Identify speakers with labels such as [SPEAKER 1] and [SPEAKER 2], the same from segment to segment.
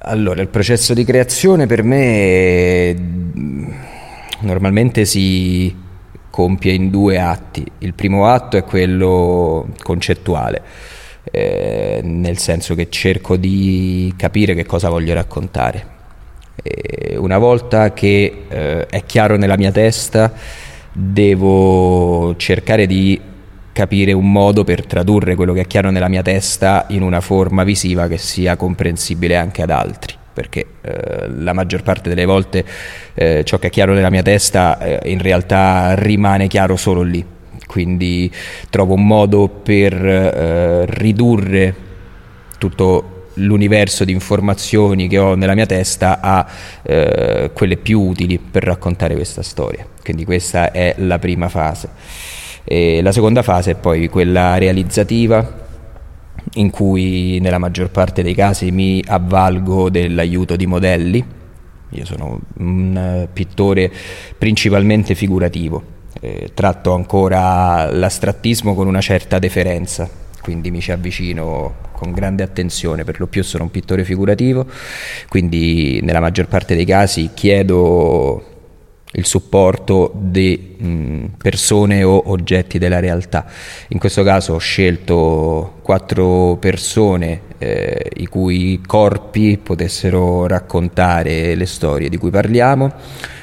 [SPEAKER 1] Allora, il processo di creazione per me normalmente si compie in due atti. Il primo atto è quello concettuale, eh, nel senso che cerco di capire che cosa voglio raccontare. E una volta che eh, è chiaro nella mia testa, devo cercare di capire un modo per tradurre quello che è chiaro nella mia testa in una forma visiva che sia comprensibile anche ad altri. Perché eh, la maggior parte delle volte eh, ciò che è chiaro nella mia testa eh, in realtà rimane chiaro solo lì. Quindi trovo un modo per eh, ridurre tutto l'universo di informazioni che ho nella mia testa a eh, quelle più utili per raccontare questa storia. Quindi questa è la prima fase e la seconda fase è poi quella realizzativa in cui nella maggior parte dei casi mi avvalgo dell'aiuto di modelli. Io sono un pittore principalmente figurativo, eh, tratto ancora l'astrattismo con una certa deferenza, quindi mi ci avvicino con grande attenzione, per lo più sono un pittore figurativo, quindi nella maggior parte dei casi chiedo il supporto di mh, persone o oggetti della realtà. In questo caso ho scelto quattro persone eh, i cui corpi potessero raccontare le storie di cui parliamo,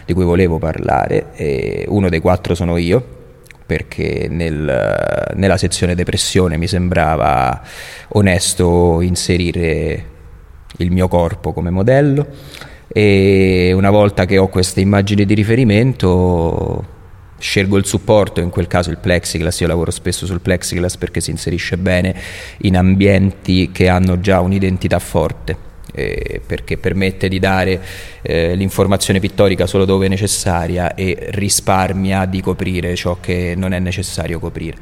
[SPEAKER 1] di cui volevo parlare. E uno dei quattro sono io perché nel, nella sezione depressione mi sembrava onesto inserire il mio corpo come modello e una volta che ho queste immagini di riferimento scelgo il supporto, in quel caso il plexiglass, io lavoro spesso sul plexiglass perché si inserisce bene in ambienti che hanno già un'identità forte. Eh, perché permette di dare eh, l'informazione pittorica solo dove è necessaria e risparmia di coprire ciò che non è necessario coprire.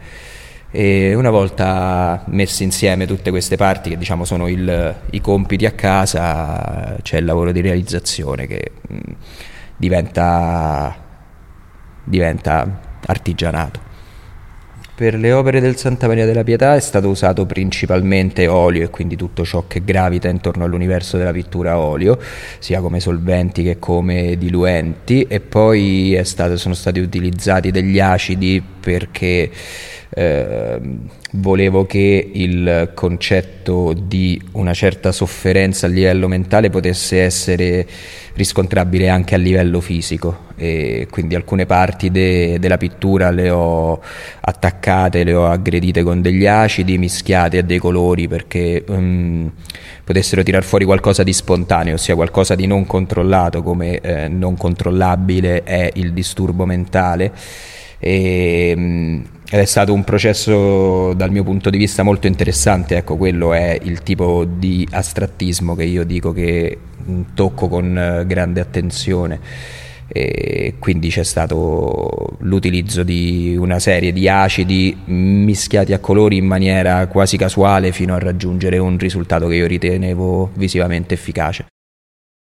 [SPEAKER 1] E una volta messe insieme tutte queste parti, che diciamo sono il, i compiti a casa, c'è il lavoro di realizzazione che mh, diventa, diventa artigianato. Per le opere del Santa Maria della Pietà è stato usato principalmente olio e quindi tutto ciò che gravita intorno all'universo della pittura olio, sia come solventi che come diluenti e poi stato, sono stati utilizzati degli acidi perché eh, volevo che il concetto di una certa sofferenza a livello mentale potesse essere riscontrabile anche a livello fisico e quindi alcune parti de- della pittura le ho attaccate, le ho aggredite con degli acidi mischiati a dei colori perché um, potessero tirar fuori qualcosa di spontaneo, ossia qualcosa di non controllato come eh, non controllabile è il disturbo mentale. E, um, ed è stato un processo dal mio punto di vista molto interessante, ecco quello è il tipo di astrattismo che io dico che mm, tocco con eh, grande attenzione e quindi c'è stato l'utilizzo di una serie di acidi mischiati a colori in maniera quasi casuale fino a raggiungere un risultato che io ritenevo visivamente efficace.